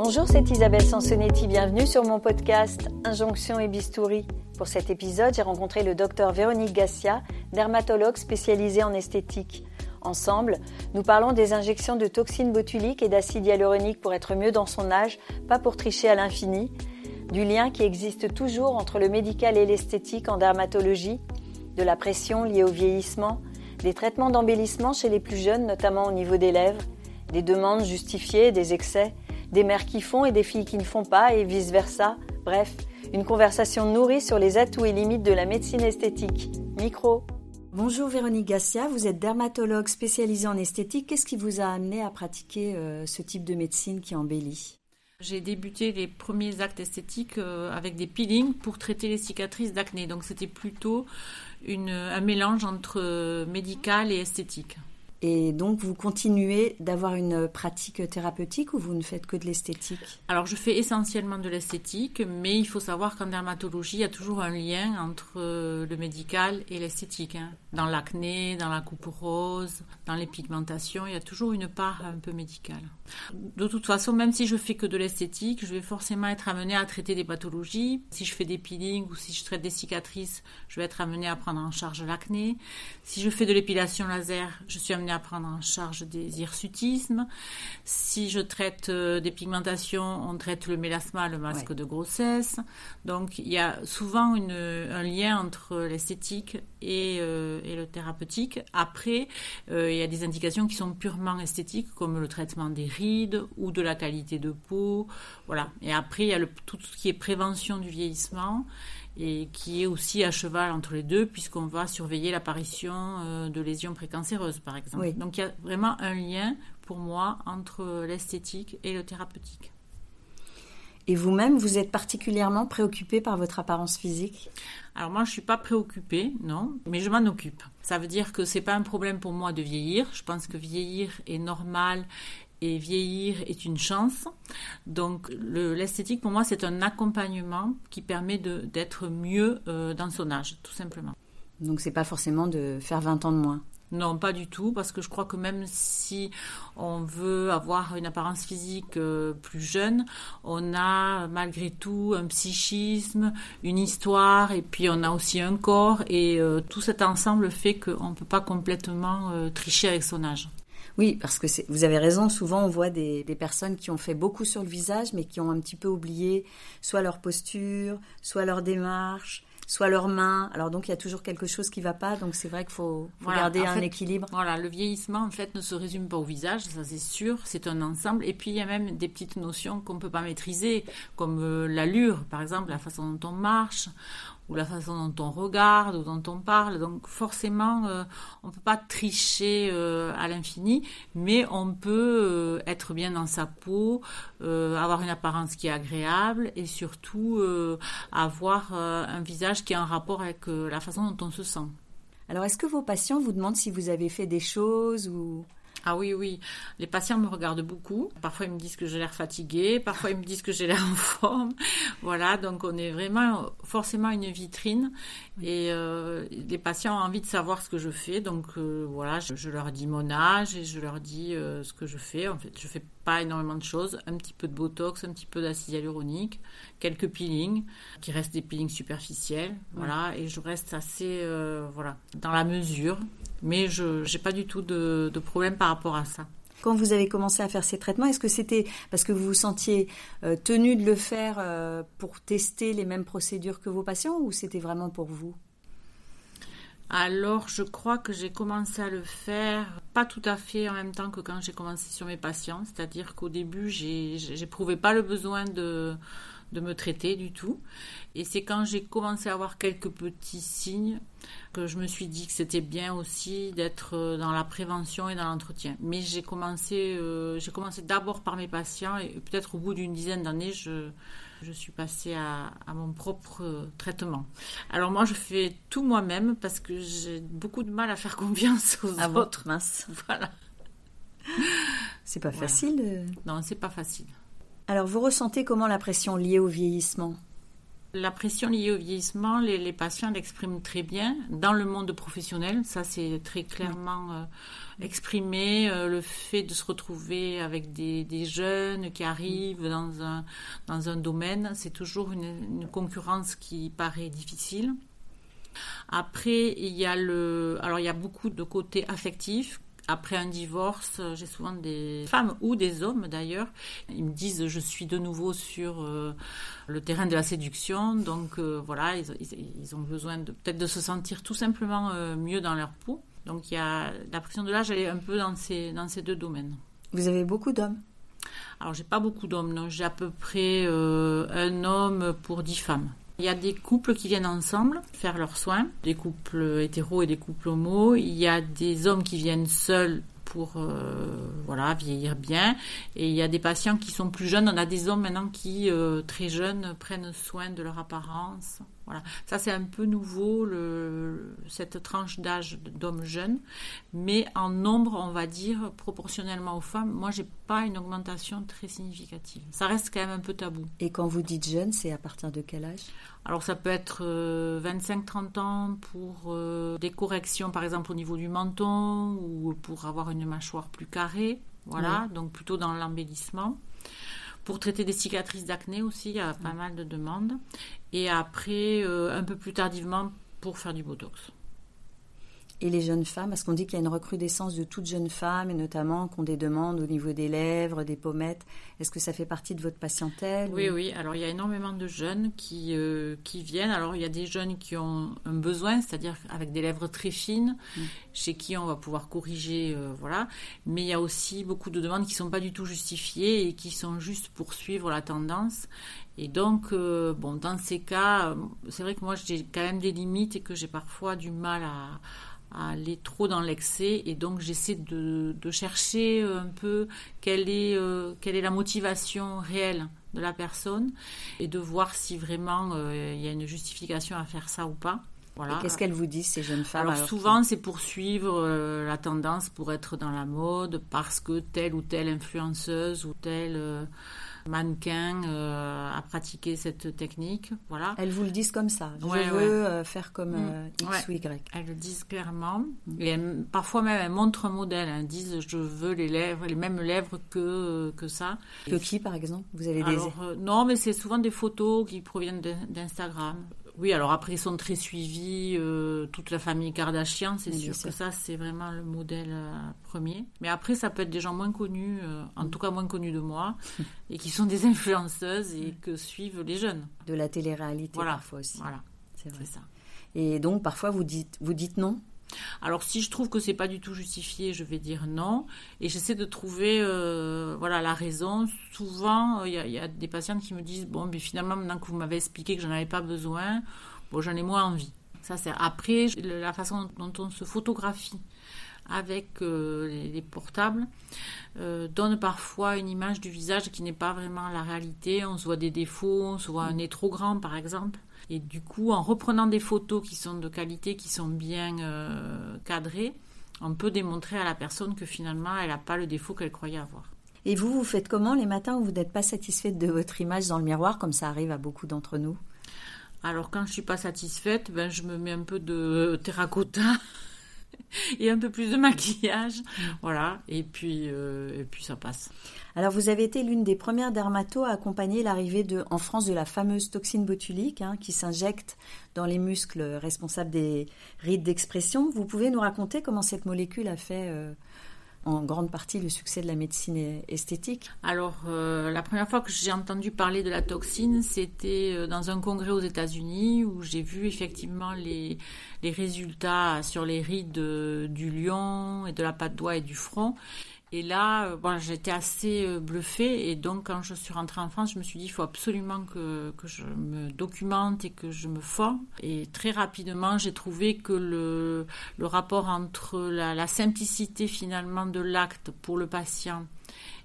Bonjour, c'est Isabelle Sansonetti. Bienvenue sur mon podcast Injonction et Bistouri. Pour cet épisode, j'ai rencontré le docteur Véronique Gassia, dermatologue spécialisée en esthétique. Ensemble, nous parlons des injections de toxines botuliques et d'acide hyaluronique pour être mieux dans son âge, pas pour tricher à l'infini, du lien qui existe toujours entre le médical et l'esthétique en dermatologie, de la pression liée au vieillissement, des traitements d'embellissement chez les plus jeunes, notamment au niveau des lèvres, des demandes justifiées, des excès, des mères qui font et des filles qui ne font pas et vice-versa. Bref, une conversation nourrie sur les atouts et limites de la médecine esthétique. Micro. Bonjour Véronique Gassia, vous êtes dermatologue spécialisée en esthétique. Qu'est-ce qui vous a amené à pratiquer euh, ce type de médecine qui embellit? J'ai débuté les premiers actes esthétiques euh, avec des peelings pour traiter les cicatrices d'acné. Donc c'était plutôt un mélange entre euh, médical et esthétique. Et donc, vous continuez d'avoir une pratique thérapeutique ou vous ne faites que de l'esthétique? Alors, je fais essentiellement de l'esthétique, mais il faut savoir qu'en dermatologie, il y a toujours un lien entre euh, le médical et l'esthétique. Hein. Dans l'acné, dans la coupe rose, dans les pigmentations, il y a toujours une part un peu médicale. De toute façon, même si je fais que de l'esthétique, je vais forcément être amenée à traiter des pathologies. Si je fais des peelings ou si je traite des cicatrices, je vais être amenée à prendre en charge l'acné. Si je fais de l'épilation laser, je suis amenée à prendre en charge des hirsutismes. Si je traite euh, des pigmentations, on traite le mélasma, le masque de grossesse. Donc il y a souvent un lien entre l'esthétique et, euh, et, le thérapeutique. Après, euh, il y a des indications qui sont purement esthétiques, comme le traitement des rides ou de la qualité de peau. Voilà. Et après, il y a le, tout ce qui est prévention du vieillissement et qui est aussi à cheval entre les deux, puisqu'on va surveiller l'apparition euh, de lésions précancéreuses, par exemple. Donc il y a vraiment un lien, pour moi, entre l'esthétique et le thérapeutique. Et vous-même, vous êtes particulièrement préoccupée par votre apparence physique? Alors moi, je ne suis pas préoccupée, non, mais je m'en occupe. Ça veut dire que ce n'est pas un problème pour moi de vieillir. Je pense que vieillir est normal et vieillir est une chance. Donc l'esthétique pour moi c'est un accompagnement qui permet d'être mieux euh, dans son âge, tout simplement. Donc c'est pas forcément de faire 20 ans de moins. Non, pas du tout, parce que je crois que même si on veut avoir une apparence physique euh, plus jeune, on a malgré tout un psychisme, une histoire, et puis on a aussi un corps, et euh, tout cet ensemble fait qu'on ne peut pas complètement tricher avec son âge. Oui, parce que vous avez raison, souvent on voit des, personnes qui ont fait beaucoup sur le visage, mais qui ont un petit peu oublié soit leur posture, soit leur démarche, soit leurs mains. Alors donc il y a toujours quelque chose qui ne va pas, donc c'est vrai qu'il faut, garder un équilibre. Voilà, le vieillissement en fait ne se résume pas au visage, ça c'est sûr, c'est un ensemble. Et puis il y a même des petites notions qu'on ne peut pas maîtriser, comme euh, l'allure, par exemple, la façon dont on marche ou la façon dont on regarde ou dont on parle. Donc forcément, euh, on ne peut pas tricher euh, à l'infini, mais on peut euh, être bien dans sa peau, avoir une apparence qui est agréable et surtout avoir un visage qui est en rapport avec la façon dont on se sent. Alors est-ce que vos patients vous demandent si vous avez fait des choses ou ah oui, oui. Les patients me regardent beaucoup. Parfois, ils me disent que j'ai l'air fatiguée. Parfois, ils me disent que j'ai l'air en forme. Voilà, donc on est vraiment forcément une vitrine. Et euh, les patients ont envie de savoir ce que je fais. Donc euh, voilà, je, leur dis mon âge et je leur dis euh, ce que je fais. En fait, je fais pas énormément de choses. Un petit peu de botox, un petit peu d'acide hyaluronique, quelques peelings, qui restent des peelings superficiels. Voilà, et je reste assez voilà, dans la mesure. Mais je n'ai pas du tout de, problème par rapport à ça. Quand vous avez commencé à faire ces traitements, est-ce que c'était parce que vous vous sentiez euh, tenu de le faire euh, pour tester les mêmes procédures que vos patients ou c'était vraiment pour vous? Alors, je crois que j'ai commencé à le faire pas tout à fait en même temps que quand j'ai commencé sur mes patients. C'est-à-dire qu'au début, j'éprouvais pas le besoin de, de me traiter du tout. Et c'est quand j'ai commencé à avoir quelques petits signes que je me suis dit que c'était bien aussi d'être euh, dans la prévention et dans l'entretien. Mais j'ai commencé, euh, j'ai commencé d'abord par mes patients et peut-être au bout d'une dizaine d'années, je, je suis passée à, à, mon propre euh, traitement. Alors moi, je fais tout moi-même parce que j'ai beaucoup de mal à faire confiance aux à autres. mince. Voilà. C'est pas facile. Non, c'est pas facile. Alors, vous ressentez comment la pression liée au vieillissement? La pression liée au vieillissement, les, patients l'expriment très bien. Dans le monde professionnel, ça c'est très clairement euh, exprimé. Euh, le fait de se retrouver avec des, jeunes qui arrivent dans un, dans un domaine, c'est toujours une, concurrence qui paraît difficile. Après, il y a le, alors il y a beaucoup de côtés affectifs après un divorce, j'ai souvent des femmes ou des hommes d'ailleurs, ils me disent je suis de nouveau sur euh, le terrain de la séduction, donc euh, voilà, ils, ont besoin de peut-être de se sentir tout simplement euh, mieux dans leur peau. Donc il y a la pression de l'âge, elle est un peu dans ces, dans ces deux domaines. Vous avez beaucoup d'hommes? Alors j'ai pas beaucoup d'hommes, non, j'ai à peu près un homme pour dix femmes. Il y a des couples qui viennent ensemble faire leurs soins, des couples hétéros et des couples homos. Il y a des hommes qui viennent seuls pour euh, voilà vieillir bien. Et il y a des patients qui sont plus jeunes. On a des hommes maintenant qui euh, très jeunes prennent soin de leur apparence voilà. Ça c'est un peu nouveau le, cette tranche d'âge d'hommes jeunes. Mais en nombre on va dire proportionnellement aux femmes moi j'ai pas une augmentation très significative. Ça reste quand même un peu tabou. Et quand vous dites jeune c'est à partir de quel âge? Alors ça peut être 25-30 euh, ans pour euh, des corrections par exemple au niveau du menton ou pour avoir une mâchoire plus carrée, voilà, donc plutôt dans l'embellissement. Pour traiter des cicatrices d'acné aussi, il y a pas mal de demandes. Et après, euh, un peu plus tardivement, pour faire du Botox et les jeunes femmes Parce qu'on dit qu'il y a une recrudescence de toutes jeunes femmes, et notamment qu'on des demandes au niveau des lèvres, des pommettes. Est-ce que ça fait partie de votre patientèle Oui, oui. Alors, il y a énormément de jeunes qui, euh, qui viennent. Alors, il y a des jeunes qui ont un besoin, c'est-à-dire avec des lèvres très fines, mm. chez qui on va pouvoir corriger, euh, voilà. Mais il y a aussi beaucoup de demandes qui ne sont pas du tout justifiées et qui sont juste pour suivre la tendance. Et donc, euh, bon, dans ces cas, c'est vrai que moi, j'ai quand même des limites et que j'ai parfois du mal à aller trop dans l'excès et donc j'essaie de, chercher un peu quelle est, euh, quelle est la motivation réelle de la personne et de voir si vraiment euh, il y a une justification à faire ça ou pas. Voilà. Qu'est-ce qu'elles vous disent ces jeunes femmes Alors, souvent c'est pour suivre euh, la tendance pour être dans la mode parce que telle ou telle influenceuse ou telle mannequin euh, à pratiquer cette technique. Voilà. Elles vous le disent comme ça. Je veux euh, faire comme mm. euh, X ou Y. Elles le disent clairement. Mm. Et parfois même elles montrent un modèle. Elles disent je veux les lèvres, les mêmes lèvres que que ça. Que qui par exemple? Vous avez des Non, mais c'est souvent des photos qui proviennent d'Instagram. Oui, alors après, ils sont très suivis, euh, toute la famille Kardashian, c'est sûr que ça, c'est vraiment le modèle euh, premier. Mais après, ça peut être des gens moins connus, euh, en mm. tout cas moins connus de moi, et qui sont des influenceuses et que suivent les jeunes. De la télé-réalité voilà. parfois aussi. Voilà, c'est ça. Et donc, parfois, vous dites, vous dites non? Alors si je trouve que c'est pas du tout justifié, je vais dire non et j'essaie de trouver euh, voilà la raison. Souvent il y, a des patientes qui me disent bon mais finalement maintenant que vous m'avez expliqué que j'en avais pas besoin, bon j'en ai moins envie. Ça c'est après la façon dont on se photographie avec euh, les, portables euh, donne parfois une image du visage qui n'est pas vraiment la réalité. On se voit des défauts, on se voit un nez trop grand par exemple. Et du coup, en reprenant des photos qui sont de qualité, qui sont bien euh, cadrées, on peut démontrer à la personne que finalement, elle n'a pas le défaut qu'elle croyait avoir. Et vous, vous faites comment les matins où vous n'êtes pas satisfaite de votre image dans le miroir, comme ça arrive à beaucoup d'entre nous? Alors, quand je ne suis pas satisfaite, ben, je me mets un peu de terracotta et un peu plus de maquillage. Mm. Voilà, et puis, euh, et puis ça passe. Alors, vous avez été l'une des premières dermatos à accompagner l'arrivée de, en France de la fameuse toxine botulique hein, qui s'injecte dans les muscles responsables des rides d'expression. Vous pouvez nous raconter comment cette molécule a fait euh, en grande partie le succès de la médecine esthétique Alors, euh, la première fois que j'ai entendu parler de la toxine, c'était euh, dans un congrès aux États-Unis où j'ai vu effectivement les, les résultats sur les rides du lion et de la patte d'oie et du front. Et là, euh, j'étais assez euh, bluffée. Et donc, quand je suis rentrée en France, je me suis dit, il faut absolument que, que je me documente et que je me forme. Et très rapidement, j'ai trouvé que le, le rapport entre la, la simplicité finalement de l'acte pour le patient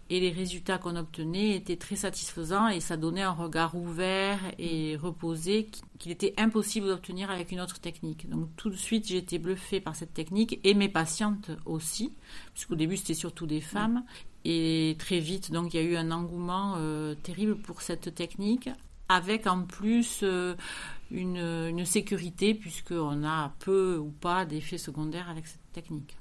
et les résultats qu'on obtenait étaient très satisfaisants et ça donnait un regard ouvert et reposé qu'il était impossible d'obtenir avec une autre technique. Donc tout de suite j'ai été bluffée par cette technique et mes patientes aussi, puisqu'au début c'était surtout des femmes et très vite donc il y a eu un engouement euh, terrible pour cette technique avec en plus une, une sécurité puisqu'on a peu ou pas d'effets secondaires avec cette technique.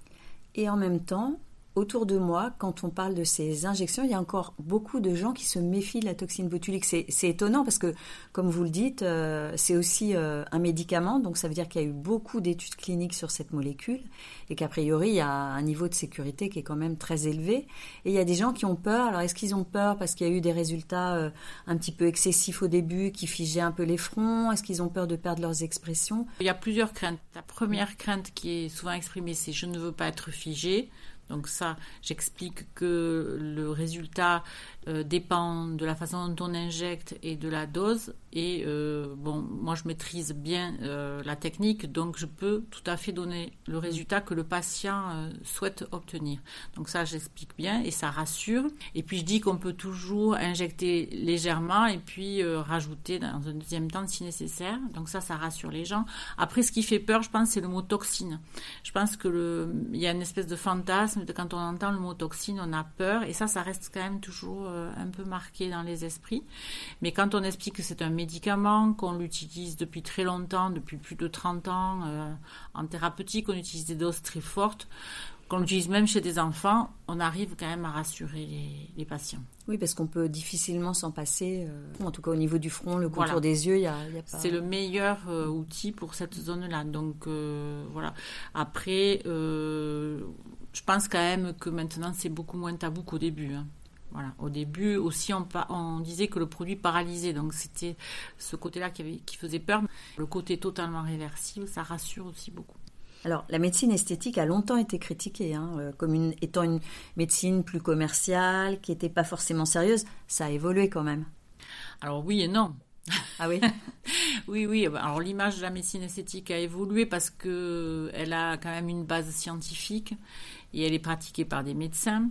Et en même temps, autour de moi, quand on parle de ces injections, il y a encore beaucoup de gens qui se méfient de la toxine botulique. C'est, étonnant parce que, comme vous le dites, euh, c'est aussi euh, un médicament, donc ça veut dire qu'il y a eu beaucoup d'études cliniques sur cette molécule et qu'a priori, il y a un niveau de sécurité qui est quand même très élevé. Et il y a des gens qui ont peur. Alors, est-ce qu'ils ont peur parce qu'il y a eu des résultats euh, un petit peu excessifs au début qui figeaient un peu les fronts? Est-ce qu'ils ont peur de perdre leurs expressions? Il y a plusieurs craintes. La première crainte qui est souvent exprimée, c'est je ne veux pas être figé. Donc ça, j'explique que le résultat euh, dépend de la façon dont on injecte et de la dose. Et euh, bon, moi je maîtrise bien euh, la technique, donc je peux tout à fait donner le résultat que le patient souhaite obtenir. Donc ça, j'explique bien et ça rassure. Et puis je dis qu'on peut toujours injecter légèrement et puis rajouter dans un deuxième temps si nécessaire. Donc ça, ça rassure les gens. Après, ce qui fait peur, je pense, c'est le mot toxine. Je pense que y a une espèce de fantasme de quand on entend le mot toxine, on a peur et ça, ça reste quand même toujours euh, un peu marqué dans les esprits. Mais quand on explique que c'est un médicament, qu'on l'utilise depuis très longtemps, depuis plus de 30 ans, euh, en thérapeutique, on utilise des doses très fortes, qu'on l'utilise même chez des enfants, on arrive quand même à rassurer les, patients. Oui, parce qu'on peut difficilement s'en passer. Euh, en tout cas, au niveau du front, le contour des yeux, il y a, pas... C'est le meilleur outil pour cette zone-là. Donc, voilà. Après, je pense quand même que maintenant, c'est beaucoup moins tabou qu'au début. Hein. Voilà. Au début aussi, on, on, disait que le produit paralysait, donc c'était ce côté-là qui, qui faisait peur. Le côté totalement réversible, ça rassure aussi beaucoup. Alors, la médecine esthétique a longtemps été critiquée hein, euh, comme une, étant une médecine plus commerciale, qui n'était pas forcément sérieuse. Ça a évolué quand même. Alors oui et non. Ah oui Oui, oui. Alors l'image de la médecine esthétique a évolué parce que elle a quand même une base scientifique et elle est pratiquée par des médecins.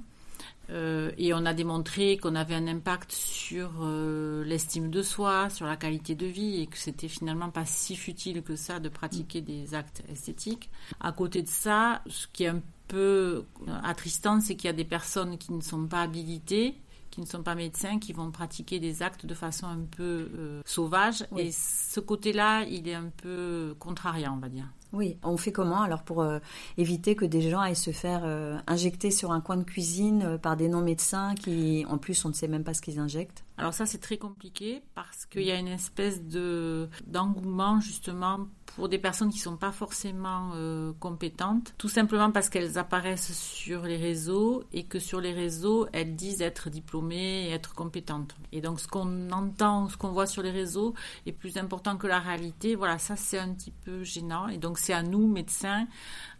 Euh, et on a démontré qu'on avait un impact sur euh, l'estime de soi, sur la qualité de vie, et que c'était finalement pas si futile que ça de pratiquer des actes esthétiques. À côté de ça, ce qui est un peu attristant, c'est qu'il y a des personnes qui ne sont pas habilitées qui ne sont pas médecins, qui vont pratiquer des actes de façon un peu euh, sauvage. Et ce côté-là, il est un peu contrariant, on va dire. Oui, on fait comment alors pour euh, éviter que des gens aillent se faire euh, injecter sur un coin de cuisine par des non-médecins qui, en plus, on ne sait même pas ce qu'ils injectent? Alors ça, c'est très compliqué parce qu'il y a une espèce de d'engouement justement pour des personnes qui sont pas forcément euh, compétentes, tout simplement parce qu'elles apparaissent sur les réseaux et que sur les réseaux, elles disent être diplômées et être compétentes. Et donc ce qu'on entend, ce qu'on voit sur les réseaux est plus important que la réalité. Voilà, ça c'est un petit peu gênant. Et donc c'est à nous, médecins,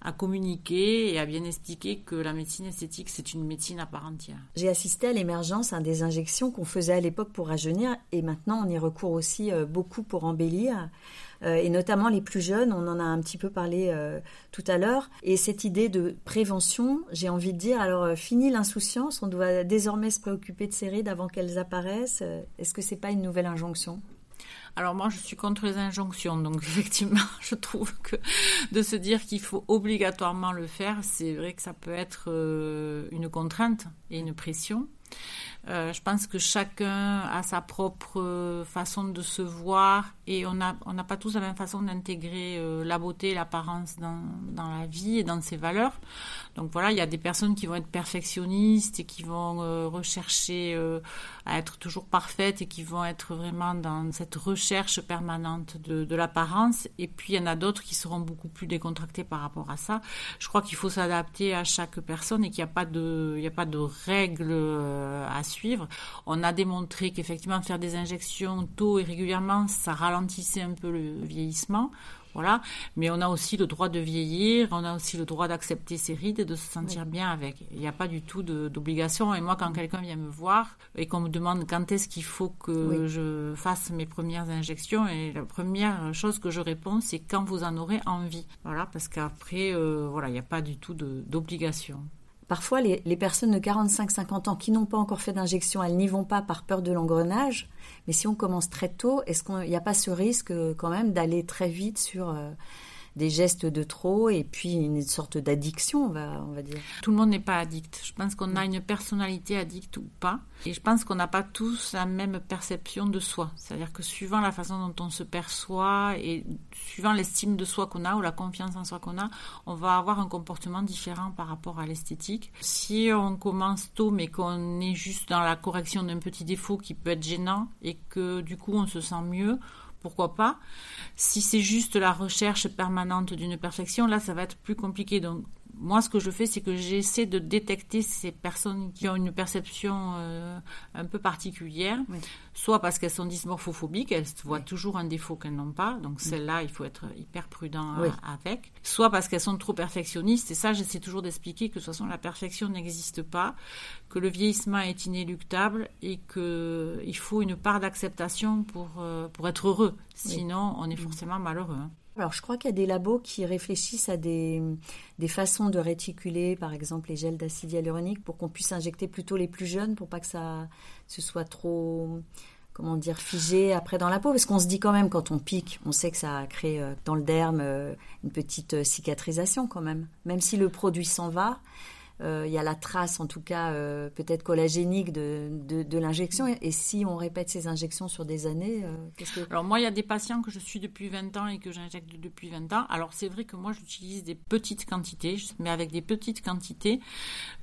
à communiquer et à bien expliquer que la médecine esthétique, c'est une médecine à part entière. J'ai assisté à l'émergence des injections qu'on faisait à l'époque pour rajeunir et maintenant on y recourt aussi euh, beaucoup pour embellir. Euh, et notamment les plus jeunes, on en a un petit peu parlé euh, tout à l'heure. Et cette idée de prévention, j'ai envie de dire, alors euh, fini l'insouciance, on doit désormais se préoccuper de ces rides avant qu'elles apparaissent. Est-ce que c'est pas une nouvelle injonction? Alors moi, je suis contre les injonctions, donc effectivement, je trouve que de se dire qu'il faut obligatoirement le faire, c'est vrai que ça peut être une contrainte et une pression. Je pense que chacun a sa propre façon de se voir et on n'a on pas tous la même façon d'intégrer euh, la beauté, l'apparence dans, dans la vie et dans ses valeurs. Donc voilà, il y a des personnes qui vont être perfectionnistes et qui vont rechercher à être toujours parfaites et qui vont être vraiment dans cette recherche permanente de, de l'apparence. Et puis il y en a d'autres qui seront beaucoup plus décontractés par rapport à ça. Je crois qu'il faut s'adapter à chaque personne et qu'il n'y a a pas de règles à suivre. On a démontré qu'effectivement faire des injections tôt et régulièrement, ça un peu le vieillissement. Voilà, mais on a aussi le droit de vieillir, on a aussi le droit d'accepter ses rides et de se sentir bien avec. Il n'y a pas du tout d'obligation. Et moi, quand quelqu'un vient me voir et qu'on me demande quand est-ce qu'il faut que je fasse mes premières injections, et la première chose que je réponds, c'est quand vous en aurez envie. Voilà, parce qu'après, euh, voilà, il n'y a pas du tout d'obligation. Parfois, les, personnes de 45-50 ans qui n'ont pas encore fait d'injection, elles n'y vont pas par peur de l'engrenage. Mais si on commence très tôt, est-ce qu'il n'y a pas ce risque euh, quand même d'aller très vite sur euh, des gestes de trop et puis une sorte d'addiction, on va, on va dire. Tout le monde n'est pas addict. Je pense qu'on a une personnalité addicte ou pas. Et je pense qu'on n'a pas tous la même perception de soi. C'est-à-dire que suivant la façon dont on se perçoit et suivant l'estime de soi qu'on a ou la confiance en soi qu'on a, on va avoir un comportement différent par rapport à l'esthétique. Si on commence tôt mais qu'on est juste dans la correction d'un petit défaut qui peut être gênant et que du coup on se sent mieux, pourquoi pas. Si c'est juste la recherche permanente d'une perfection, là, ça va être plus compliqué. Donc, moi, ce que je fais, c'est que j'essaie de détecter ces personnes qui ont une perception euh, un peu particulière, soit parce qu'elles sont dysmorphophobiques, elles voient toujours un défaut qu'elles n'ont pas, donc celles-là, il faut être hyper prudent euh, avec, soit parce qu'elles sont trop perfectionnistes, et ça, j'essaie toujours d'expliquer que de toute façon, la perfection n'existe pas, que le vieillissement est inéluctable et qu'il faut une part d'acceptation pour, euh, pour être heureux, sinon on est forcément malheureux. Hein. Alors, je crois qu'il y a des labos qui réfléchissent à des, des façons de réticuler, par exemple, les gels d'acide hyaluronique pour qu'on puisse injecter plutôt les plus jeunes pour pas que ça se soit trop, comment dire, figé après dans la peau. Parce qu'on se dit quand même, quand on pique, on sait que ça crée euh, dans le derme euh, une petite euh, cicatrisation quand même. Même si le produit s'en va, il y a la trace, en tout cas, euh, peut-être collagénique de, de, l'injection. Et, si on répète ces injections sur des années, euh, qu'est-ce que... Alors moi, il y a des patients que je suis depuis 20 ans et que j'injecte depuis 20 ans. Alors c'est vrai que moi, j'utilise des petites quantités, mais avec des petites quantités,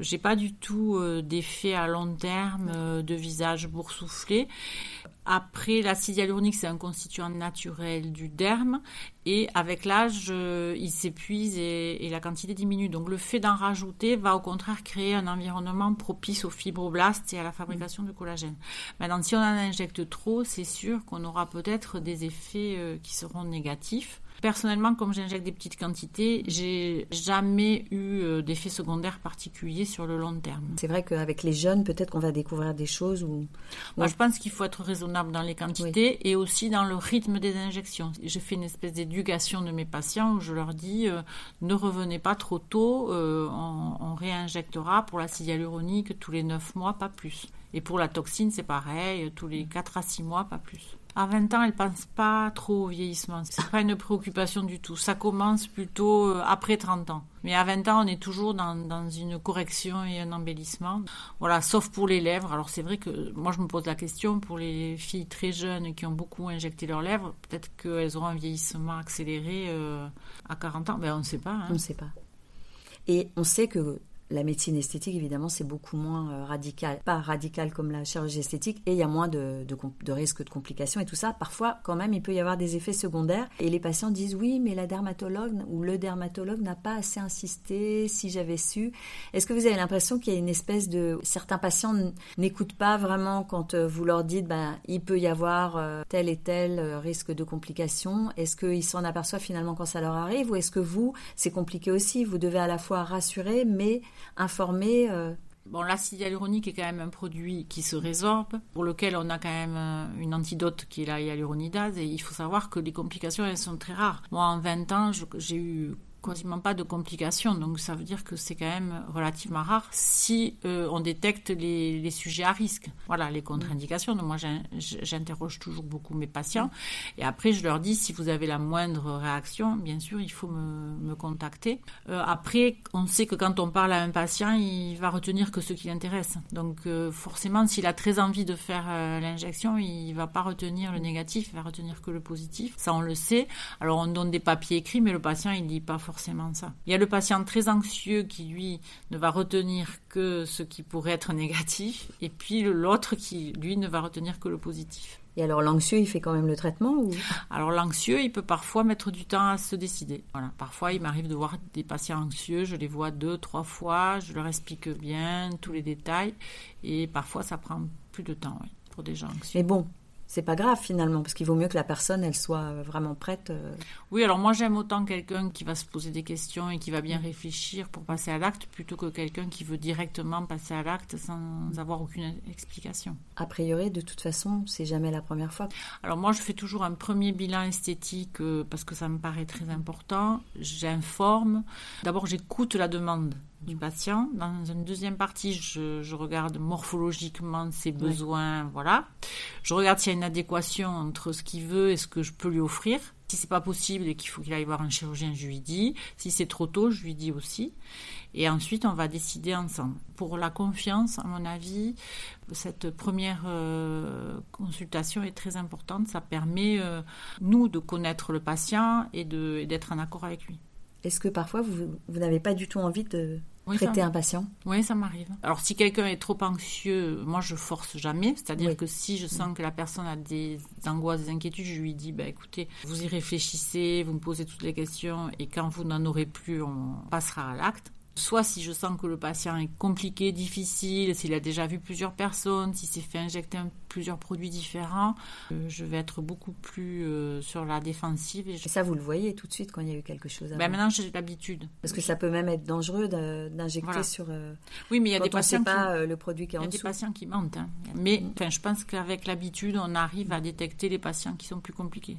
j'ai pas du tout d'effet à long terme de visage boursouflé. Après, l'acide hyaluronique, c'est un constituant naturel du derme. Et avec l'âge, euh, il s'épuise et, la quantité diminue. Donc, le fait d'en rajouter va au contraire créer un environnement propice aux fibroblastes et à la fabrication de collagène. Maintenant, si on en injecte trop, c'est sûr qu'on aura peut-être des effets euh, qui seront négatifs. Personnellement, comme j'injecte des petites quantités, j'ai jamais eu euh, d'effet secondaire particulier sur le long terme. C'est vrai qu'avec les jeunes, peut-être qu'on va découvrir des choses où. Moi, je pense qu'il faut être raisonnable dans les quantités et aussi dans le rythme des injections. Je fais une espèce d'éducation de mes patients où je leur dis euh, ne revenez pas trop tôt, euh, on, on, réinjectera pour l'acide hyaluronique tous les 9 mois, pas plus. Et pour la toxine, c'est pareil, tous les 4 à 6 mois, pas plus. À 20 ans, elle pense pas trop au vieillissement. C'est pas une préoccupation du tout. Ça commence plutôt euh, après 30 ans. Mais à 20 ans, on est toujours dans, dans une correction et un embellissement. Voilà, sauf pour les lèvres. Alors c'est vrai que moi, je me pose la question pour les filles très jeunes qui ont beaucoup injecté leurs lèvres, peut-être qu'elles auront un vieillissement accéléré euh, à 40 ans. Ben, on ne sait pas. Hein. On ne sait pas. Et on sait que la médecine esthétique, évidemment, c'est beaucoup moins euh, radical. Pas radical comme la chirurgie esthétique, et il y a moins de, risques de complications et tout ça. Parfois, quand même, il peut y avoir des effets secondaires. Et les patients disent oui, mais la dermatologue ou le dermatologue n'a pas assez insisté, si j'avais su. Est-ce que vous avez l'impression qu'il y a une espèce de... Certains patients n'écoutent pas vraiment quand euh, vous leur dites, ben, il peut y avoir euh, tel et tel risque de complications. Est-ce qu'ils s'en aperçoivent finalement quand ça leur arrive, ou est-ce que vous, c'est compliqué aussi, vous devez à la fois rassurer, mais informer euh, Bon, l'acide hyaluronique est quand même un produit qui se résorbe, pour lequel on a quand même euh, une antidote qui est la hyaluronidase, et il faut savoir que les complications, elles sont très rares. Moi, en 20 ans, j'ai eu quasiment pas de complications. Donc ça veut dire que c'est quand même relativement rare si euh, on détecte les, les, sujets à risque. Voilà, les contre-indications. Donc moi, j'interroge toujours beaucoup mes patients. Et après, je leur dis, si vous avez la moindre réaction, bien sûr, il faut me, me contacter. Euh, après, on sait que quand on parle à un patient, il va retenir que ce qui l'intéresse. Donc euh, forcément, s'il a très envie de faire l'injection, il va pas retenir le négatif, il va retenir que le positif. Ça, on le sait. Alors on donne des papiers écrits, mais le patient, il dit pas forcément ça. Il y a le patient très anxieux qui, lui, ne va retenir que ce qui pourrait être négatif, et puis l'autre qui, lui, ne va retenir que le positif. Et alors l'anxieux, il fait quand même le traitement ou? Alors l'anxieux, il peut parfois mettre du temps à se décider. Voilà. Parfois, il m'arrive de voir des patients anxieux, je les vois deux, trois fois, je leur explique bien tous les détails, et parfois ça prend plus de temps, oui, pour des gens anxieux. Mais bon, c'est pas grave finalement, parce qu'il vaut mieux que la personne, elle soit euh, vraiment prête. Euh. Oui, alors moi j'aime autant quelqu'un qui va se poser des questions et qui va bien réfléchir pour passer à l'acte, plutôt que quelqu'un qui veut directement passer à l'acte sans avoir aucune explication. A priori, de toute façon, c'est jamais la première fois. Alors moi je fais toujours un premier bilan esthétique euh, parce que ça me paraît très important. J'informe. D'abord j'écoute la demande du patient. Dans une deuxième partie, je, regarde morphologiquement ses besoins, voilà. Je regarde s'il y a une adéquation entre ce qu'il veut et ce que je peux lui offrir. Si c'est pas possible et qu'il faut qu'il aille voir un chirurgien, je lui dis. Si c'est trop tôt, je lui dis aussi. Et ensuite, on va décider ensemble. Pour la confiance, à mon avis, cette première euh, consultation est très importante. Ça permet, euh, nous, de connaître le patient et d'être en accord avec lui. Est-ce que parfois, vous, vous n'avez pas du tout envie de traiter un patient? Oui, ça m'arrive. Alors, si quelqu'un est trop anxieux, moi, je force jamais. C'est-à-dire que si je sens que la personne a des angoisses, des inquiétudes, je lui dis, bah, écoutez, vous y réfléchissez, vous me posez toutes les questions, et quand vous n'en aurez plus, on passera à l'acte. Soit si je sens que le patient est compliqué, difficile, s'il a déjà vu plusieurs personnes, s'il s'est fait injecter plusieurs produits différents, euh, je vais être beaucoup plus euh, sur la défensive. Et, ça, vous le voyez tout de suite quand il y a eu quelque chose ben Maintenant, j'ai l'habitude. Parce que ça peut même être dangereux d'injecter sur. Euh, oui, mais il y a des patients pas le produit qui est en Il y a des patients qui mentent. Hein. Mais mm. je pense qu'avec l'habitude, on arrive à détecter les patients qui sont plus compliqués.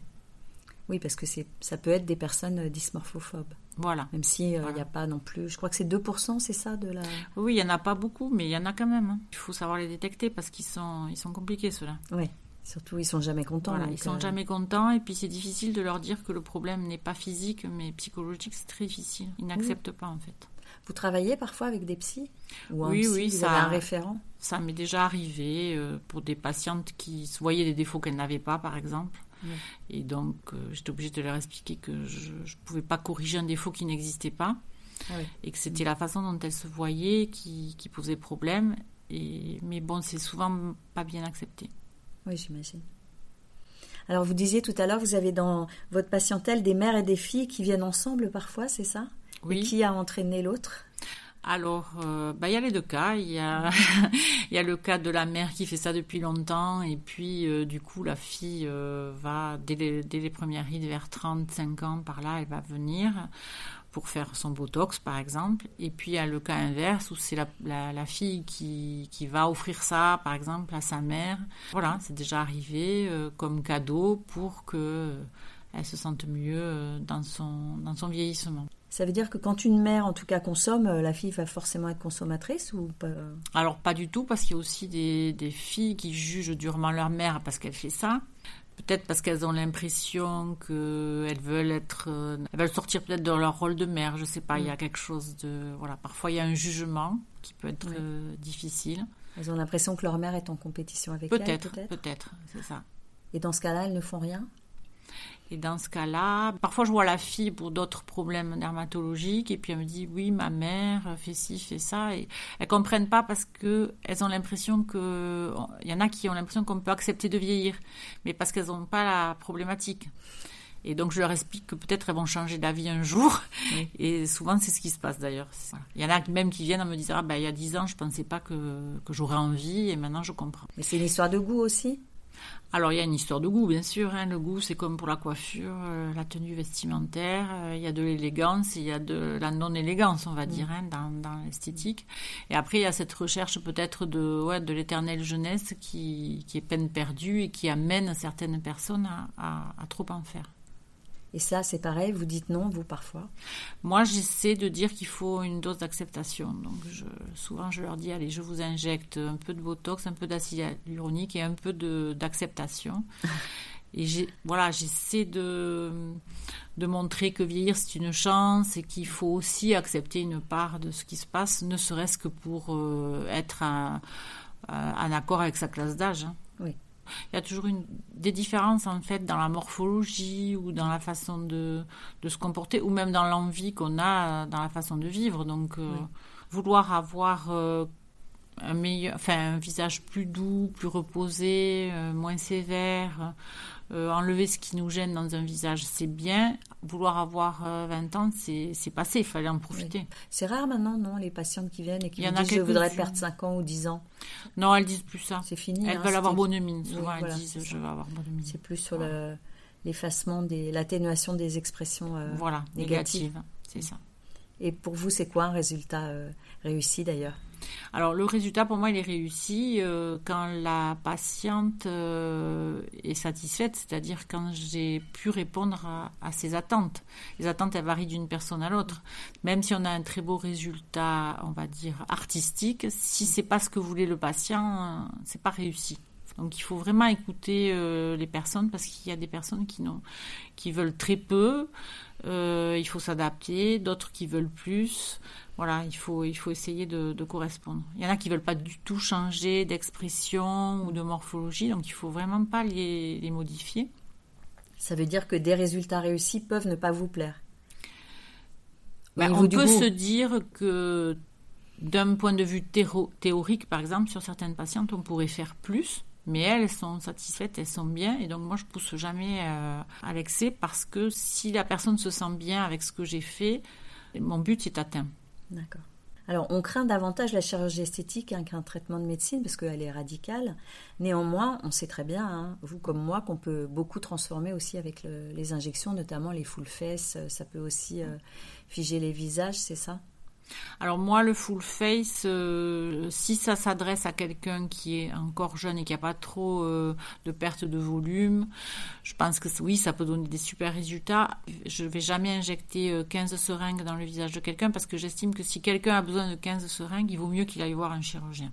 Oui, parce que ça peut être des personnes dysmorphophobes. Voilà. Même s'il euh, n'y a pas non plus. Je crois que c'est 2%, c'est ça de la... Oui, il n'y en a pas beaucoup, mais il y en a quand même. Hein. Il faut savoir les détecter parce qu'ils sont, ils sont compliqués, ceux-là. Oui. Surtout, ils sont jamais contents. Voilà, ils sont euh, jamais contents et puis c'est difficile de leur dire que le problème n'est pas physique mais psychologique, c'est très difficile. Ils n'acceptent pas en fait. Vous travaillez parfois avec des psys? Ou Oui, oui, vous ça. Avez un référent? Ça m'est déjà arrivé euh, pour des patientes qui voyaient des défauts qu'elles n'avaient pas, par exemple. Et donc, euh, j'étais obligée de leur expliquer que je ne pouvais pas corriger un défaut qui n'existait pas. Ah et que c'était la façon dont elles se voyaient qui, qui posait problème. Et, mais bon, c'est souvent pas bien accepté. Oui, j'imagine. Alors, vous disiez tout à l'heure, vous avez dans votre patientèle des mères et des filles qui viennent ensemble parfois, c'est ça? Oui. Et qui a entraîné l'autre? Alors, euh, bah, il y a les deux cas. Il y a, le cas de la mère qui fait ça depuis longtemps, et puis euh, du coup, la fille euh, va, dès les, premières rides, vers 35 ans, par là, elle va venir pour faire son botox, par exemple. Et puis, il y a le cas inverse, où c'est la, fille qui, va offrir ça, par exemple, à sa mère. Voilà, c'est déjà arrivé comme cadeau pour que elle se sente mieux dans son vieillissement. Ça veut dire que quand une mère, en tout cas, consomme, euh, la fille va forcément être consommatrice ou pas Alors pas du tout, parce qu'il y a aussi des, filles qui jugent durement leur mère parce qu'elle fait ça. Peut-être parce qu'elles ont l'impression qu'elles veulent être, euh, elles veulent sortir peut-être de leur rôle de mère. Je sais pas. Il y a mm. quelque chose de, voilà. Parfois il y a un jugement qui peut être euh, difficile. Elles ont l'impression que leur mère est en compétition avec elles. Peut-être, peut-être, c'est ça. Et dans ce cas-là, elles ne font rien? Et dans ce cas-là, parfois je vois la fille pour d'autres problèmes dermatologiques et puis elle me dit oui, ma mère fait ci, fait ça. Et elles comprennent pas parce que elles ont l'impression que, il y en a qui ont l'impression qu'on peut accepter de vieillir, mais parce qu'elles n'ont pas la problématique. Et donc je leur explique que peut-être elles vont changer d'avis un jour. Et souvent c'est ce qui se passe d'ailleurs. Il y en a même qui viennent en me disant ah ben il y a dix ans je pensais pas que, que j'aurais envie et maintenant je comprends. Mais c'est une histoire de goût aussi? Alors il y a une histoire de goût, bien sûr. Hein. Le goût, c'est comme pour la coiffure, euh, la tenue vestimentaire. Euh, il y a de l'élégance, il y a de la non-élégance, on va mm. dire, hein, dans, l'esthétique. Et après, il y a cette recherche peut-être de, ouais, de l'éternelle jeunesse qui, qui, est peine perdue et qui amène certaines personnes à trop en faire. Et ça, c'est pareil, vous dites non, vous, parfois Moi, j'essaie de dire qu'il faut une dose d'acceptation. Donc, souvent, je leur dis, allez, je vous injecte un peu de Botox, un peu d'acide hyaluronique et un peu d'acceptation. Et voilà, j'essaie de, de montrer que vieillir, c'est une chance et qu'il faut aussi accepter une part de ce qui se passe, ne serait-ce que pour euh, être en accord avec sa classe d'âge. Hein. Oui il y a toujours une, des différences en fait dans la morphologie ou dans la façon de, de se comporter ou même dans l'envie qu'on a dans la façon de vivre. Donc, euh, vouloir avoir euh, un, meilleur, enfin, un visage plus doux, plus reposé, euh, moins sévère, enlever ce qui nous gêne dans un visage, c'est bien. Vouloir avoir 20 ans, c'est passé, il fallait en profiter. C'est rare maintenant, non, les patientes qui viennent et qui disent je voudrais perdre 5 ans ou 10 ans. Non, elles disent plus ça. C'est fini. Elles hein, veulent avoir bonne mine. Souvent, elles disent je veux avoir bonne mine. C'est plus sur l'effacement, des, l'atténuation des expressions euh, voilà, négatives. C'est ça. Et pour vous, c'est quoi un résultat euh, réussi d'ailleurs? Alors le résultat pour moi il est réussi euh, quand la patiente euh, est satisfaite, c'est-à-dire quand j'ai pu répondre à, ses attentes. Les attentes elles varient d'une personne à l'autre. Même si on a un très beau résultat, on va dire artistique, si c'est pas ce que voulait le patient, c'est pas réussi. Donc il faut vraiment écouter euh, les personnes parce qu'il y a des personnes qui, qui veulent très peu, il faut s'adapter, d'autres qui veulent plus. Voilà, il faut, il faut essayer de, correspondre. Il y en a qui veulent pas du tout changer d'expression ou de morphologie, donc il faut vraiment pas les, modifier. Ça veut dire que des résultats réussis peuvent ne pas vous plaire. Ben, on peut se dire que d'un point de vue théorique, par exemple, sur certaines patientes, on pourrait faire plus, mais elles sont satisfaites, elles sont bien, et donc moi je pousse jamais euh, à l'excès parce que si la personne se sent bien avec ce que j'ai fait, mon but est atteint. D'accord. Alors, on craint davantage la chirurgie esthétique hein, qu'un traitement de médecine parce qu'elle est radicale. Néanmoins, on sait très bien, hein, vous comme moi, qu'on peut beaucoup transformer aussi avec les injections, notamment les full fesses. Ça peut aussi euh, figer les visages, c'est ça? Alors moi, le full face, euh, si ça s'adresse à quelqu'un qui est encore jeune et qui n'a pas trop euh, de perte de volume, je pense que oui, ça peut donner des super résultats. Je ne vais jamais injecter 15 euh, seringues dans le visage de quelqu'un parce que j'estime que si quelqu'un a besoin de 15 seringues, il vaut mieux qu'il aille voir un chirurgien.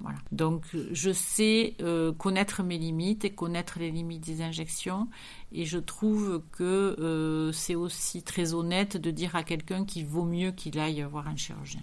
Voilà. Donc je sais connaître mes limites et connaître les limites des injections et je trouve que euh, c'est aussi très honnête de dire à quelqu'un qu'il vaut mieux qu'il aille voir un chirurgien.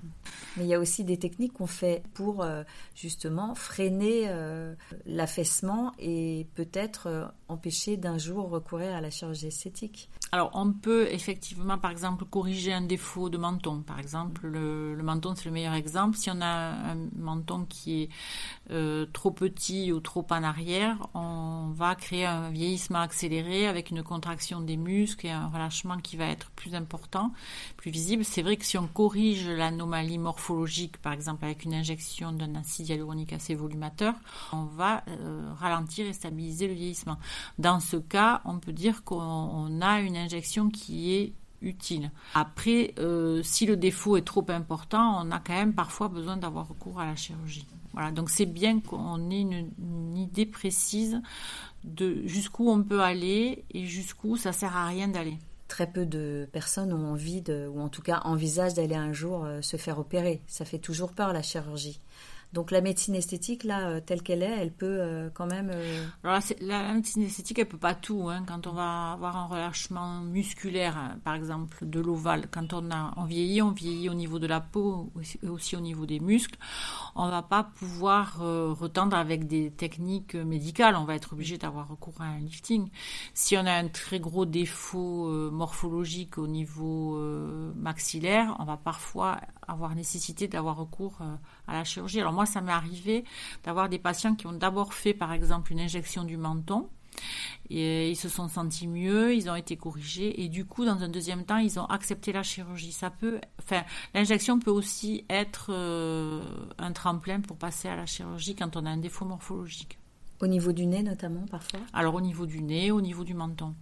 Mais il y a aussi des techniques qu'on fait pour euh, justement freiner euh, l'affaissement et peut-être empêcher d'un jour recourir à la chirurgie esthétique. Alors on peut effectivement par exemple corriger un défaut de menton. Par exemple le, menton c'est le meilleur exemple. Si on a un menton qui est trop petit ou trop en arrière, on va créer un vieillissement accéléré avec une contraction des muscles et un relâchement qui va être plus important, plus visible. C'est vrai que si on corrige l'anomalie morphologique, par exemple avec une injection d'un acide hyaluronique assez volumateur, on va euh, ralentir et stabiliser le vieillissement. Dans ce cas, on peut dire qu'on a une injection qui est utile. Après, euh, si le défaut est trop important, on a quand même parfois besoin d'avoir recours à la chirurgie. Voilà, donc c'est bien qu'on ait une, idée précise de jusqu'où on peut aller et jusqu'où ça sert à rien d'aller. Très peu de personnes ont envie de, ou en tout cas envisagent d'aller un jour euh, se faire opérer. Ça fait toujours peur la chirurgie. Donc la médecine esthétique, là, euh, telle qu'elle est, elle peut euh, quand même... Euh, Alors la, médecine esthétique, elle peut pas tout. Hein. Quand on va avoir un relâchement musculaire, hein, par exemple, de l'ovale, quand on, a, vieillit, on vieillit au niveau de la peau, et aussi au niveau des muscles, on va pas pouvoir retendre avec des techniques médicales. On va être obligé d'avoir recours à un lifting. Si on a un très gros défaut morphologique au niveau maxillaire, on va parfois avoir nécessité d'avoir recours la chirurgie. Alors moi, ça m'est arrivé d'avoir des patients qui ont d'abord fait, par exemple, une injection du menton. Et ils se sont sentis mieux, ils ont été corrigés et du coup, dans un deuxième temps, ils ont accepté la chirurgie. Ça peut, enfin, l'injection peut aussi être euh, un tremplin pour passer à la chirurgie quand on a un défaut morphologique. Au niveau du nez, notamment, parfois? Alors, au niveau du nez, au niveau du menton.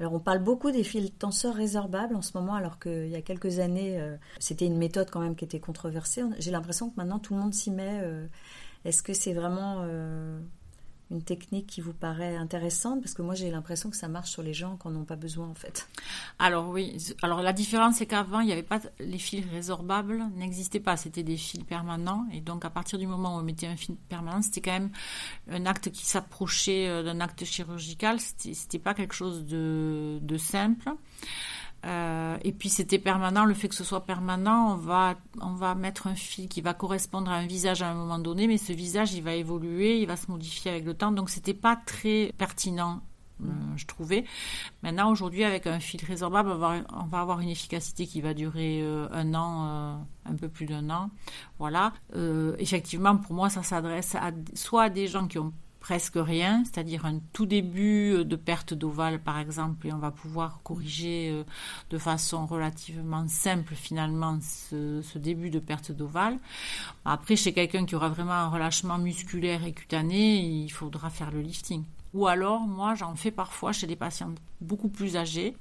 Alors on parle beaucoup des fils tenseurs résorbables en ce moment, alors qu'il y a quelques années, euh, c'était une méthode quand même qui était controversée. J'ai l'impression que maintenant tout le monde s'y met. Euh, est-ce que c'est vraiment euh, une technique qui vous paraît intéressante Parce que moi, j'ai l'impression que ça marche sur les gens qui n'en ont pas besoin, en fait. Alors oui, alors la différence, c'est qu'avant, il n'y avait pas les fils résorbables, n'existaient pas. C'était des fils permanents. Et donc, à partir du moment où on mettait un fil permanent, c'était quand même un acte qui s'approchait euh, d'un acte chirurgical. C'était pas quelque chose de, de simple. Euh, et puis c'était permanent, le fait que ce soit permanent, on va, on va mettre un fil qui va correspondre à un visage à un moment donné, mais ce visage il va évoluer, il va se modifier avec le temps, donc c'était pas très pertinent. Euh, je trouvais. Maintenant, aujourd'hui, avec un fil résorbable, on va, avoir une efficacité qui va durer euh, un an, un peu plus d'un an. Voilà. effectivement, pour moi, ça s'adresse soit à des gens qui ont presque rien, c'est-à-dire un tout début de perte d'ovale par exemple, et on va pouvoir corriger euh, de façon relativement simple finalement ce, début de perte d'ovale. Après, chez quelqu'un qui aura vraiment un relâchement musculaire et cutané, il faudra faire le lifting. Ou alors, moi, j'en fais parfois chez des patients beaucoup plus âgés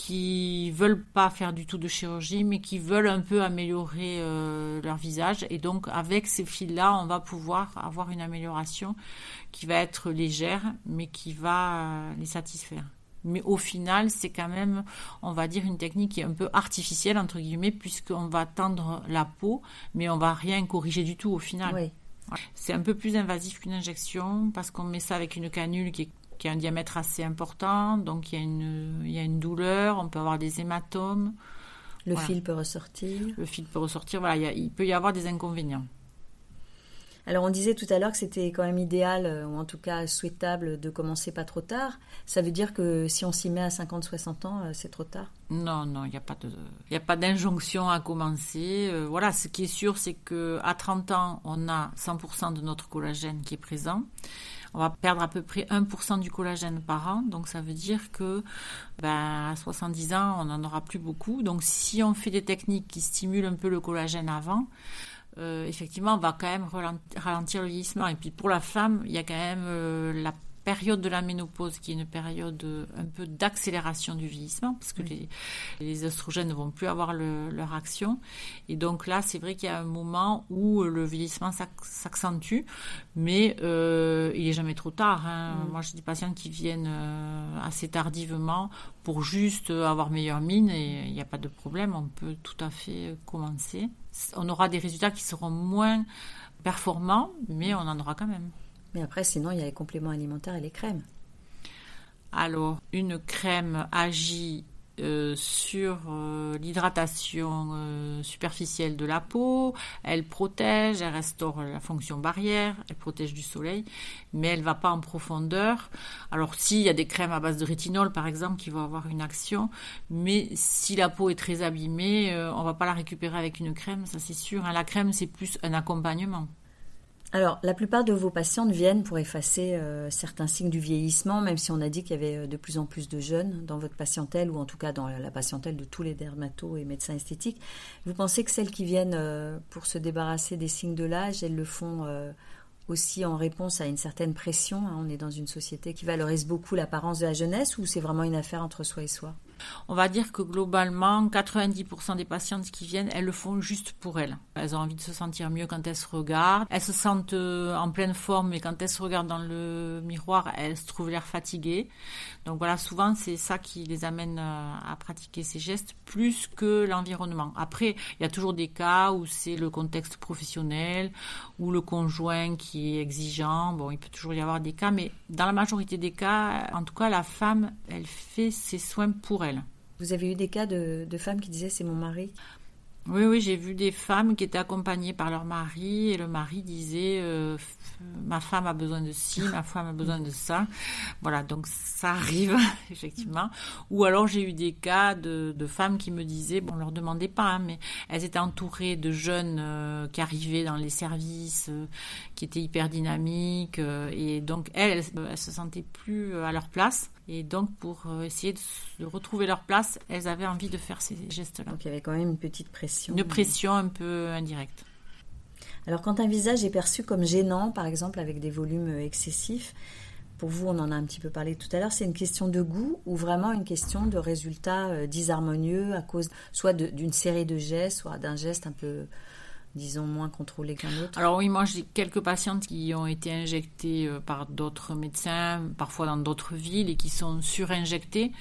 qui veulent pas faire du tout de chirurgie, mais qui veulent un peu améliorer euh, leur visage. Et donc, avec ces fils-là, on va pouvoir avoir une amélioration qui va être légère, mais qui va euh, les satisfaire. Mais au final, c'est quand même, on va dire, une technique qui est un peu artificielle, entre guillemets, puisqu'on va tendre la peau, mais on va rien corriger du tout au final. C'est un peu plus invasif qu'une injection, parce qu'on met ça avec une canule qui est qui a un diamètre assez important, donc il y, a une, il y a une douleur, on peut avoir des hématomes. Le fil peut ressortir. Le fil peut ressortir, voilà, il, peut y avoir des inconvénients. Alors on disait tout à l'heure que c'était quand même idéal, euh, ou en tout cas souhaitable, de commencer pas trop tard. Ça veut dire que si on s'y met à 50-60 ans, euh, c'est trop tard? Non, non, il n'y a pas il d'injonction à commencer. Euh, voilà, ce qui est sûr, c'est que à 30 ans, on a 100% de notre collagène qui est présent on va perdre à peu près 1% du collagène par an. Donc ça veut dire que ben, à 70 ans, on n'en aura plus beaucoup. Donc si on fait des techniques qui stimulent un peu le collagène avant, euh, effectivement, on va quand même ralentir le vieillissement. Et puis pour la femme, il y a quand même euh, la période de la ménopause qui est une période un peu d'accélération du vieillissement parce que les, les oestrogènes ne vont plus avoir leur action. Et donc là c'est vrai qu'il y a un moment où le vieillissement s'accentue mais euh, il est jamais trop tard hein. mm. moi j'ai des patients qui viennent euh, assez tardivement pour juste avoir meilleure mine et il n'y a pas de problème on peut tout à fait commencer. On aura des résultats qui seront moins performants mais on en aura quand même mais après, sinon, il y a les compléments alimentaires et les crèmes. Alors, une crème agit euh, sur euh, l'hydratation euh, superficielle de la peau, elle protège, elle restaure la fonction barrière, elle protège du soleil, mais elle va pas en profondeur. Alors s'il y a des crèmes à base de rétinol par exemple qui vont avoir une action, mais si la peau est très abîmée, on va pas la récupérer avec une crème, ça c'est sûr. Hein. La crème c'est plus un accompagnement. Alors, la plupart de vos patientes viennent pour effacer euh, certains signes du vieillissement, même si on a dit qu'il y avait euh, de plus en plus de jeunes dans votre patientèle, ou en tout cas dans la patientèle de tous les dermatos et médecins esthétiques. Vous pensez que celles qui viennent euh, pour se débarrasser des signes de l'âge, elles le font aussi en réponse à une certaine pression hein? On est dans une société qui valorise beaucoup l'apparence de la jeunesse, ou c'est vraiment une affaire entre soi et soi? On va dire que globalement, 90% des patientes qui viennent, elles le font juste pour elles. Elles ont envie de se sentir mieux quand elles se regardent. Elles se sentent euh, en pleine forme, mais quand elles se regardent dans le miroir, elles se trouvent l'air fatiguées. Donc voilà, souvent c'est ça qui les amène euh, à pratiquer ces gestes plus que l'environnement. Après, il y a toujours des cas où c'est le contexte professionnel ou le conjoint qui est exigeant. Bon, il peut toujours y avoir des cas, mais dans la majorité des cas, en tout cas, la femme, elle fait ses soins pour elle. Vous avez eu des cas de, femmes qui disaient c'est mon mari oui, oui, j'ai vu des femmes qui étaient accompagnées par leur mari et le mari disait euh, ma femme a besoin de ci, ma femme a besoin de ça. Voilà, donc ça arrive effectivement. Ou alors j'ai eu des cas de, femmes qui me disaient, bon, on leur demandait pas, hein, mais elles étaient entourées de jeunes euh, qui arrivaient dans les services, euh, qui étaient hyper dynamiques, et donc elles, elles, elles se sentaient plus à leur place. Et donc, pour euh, essayer de, retrouver leur place, elles avaient envie de faire ces gestes-là. Donc, il y avait quand même une petite pression. Une pression un peu indirecte. Alors, quand un visage est perçu comme gênant, par exemple avec des volumes excessifs, pour vous, on en a un petit peu parlé tout à l'heure, c'est une question de goût ou vraiment une question de résultats euh, disharmonieux à cause soit d'une série de gestes, soit d'un geste un peu disons, moins contrôlés qu'un autre? Alors oui, moi j'ai quelques patientes qui ont été injectées euh, par d'autres médecins, parfois dans d'autres villes, et qui sont surinjectées.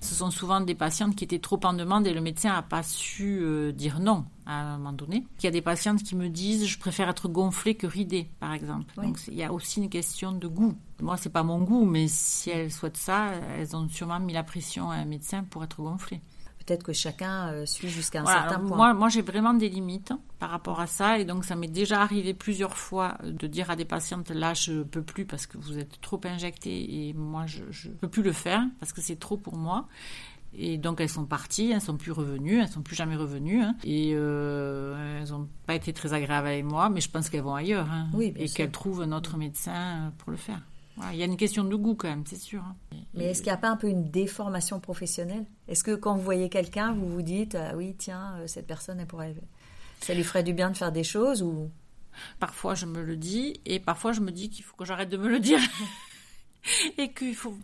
Ce sont souvent des patientes qui étaient trop en demande et le médecin n'a pas su euh, dire non à un moment donné. Il y a des patientes qui me disent je préfère être gonflée que ridée, par exemple. Donc il y a aussi une question de goût. Moi, c'est pas mon goût, mais si elles souhaitent ça, elles ont sûrement mis la pression à un médecin pour être gonflées peut-être que chacun euh, suit jusqu'à un certain point. Moi, moi j'ai vraiment des limites par rapport à ça. Et donc, ça m'est déjà arrivé plusieurs fois de dire à des patientes, là, je peux plus parce que vous êtes trop injectées et moi, je ne peux plus le faire parce que c'est trop pour moi. Et donc elles sont parties, elles sont plus revenues, elles sont plus jamais revenues. Hein. et euh, elles n'ont pas été très agréables avec moi, mais je pense qu'elles vont ailleurs. Hein. oui, et qu'elles trouvent un autre médecin pour le faire. Il y a une question de goût quand même, c'est sûr. Hein. Mais est-ce qu'il n'y a pas un peu une déformation professionnelle? Est-ce que quand vous voyez quelqu'un, vous vous dites ah oui, tiens, euh, cette personne, elle pourrait, ça lui ferait du bien de faire des choses ou? Parfois, je me le dis, et parfois, je me dis qu'il faut que j'arrête de me le dire, et qu'il faut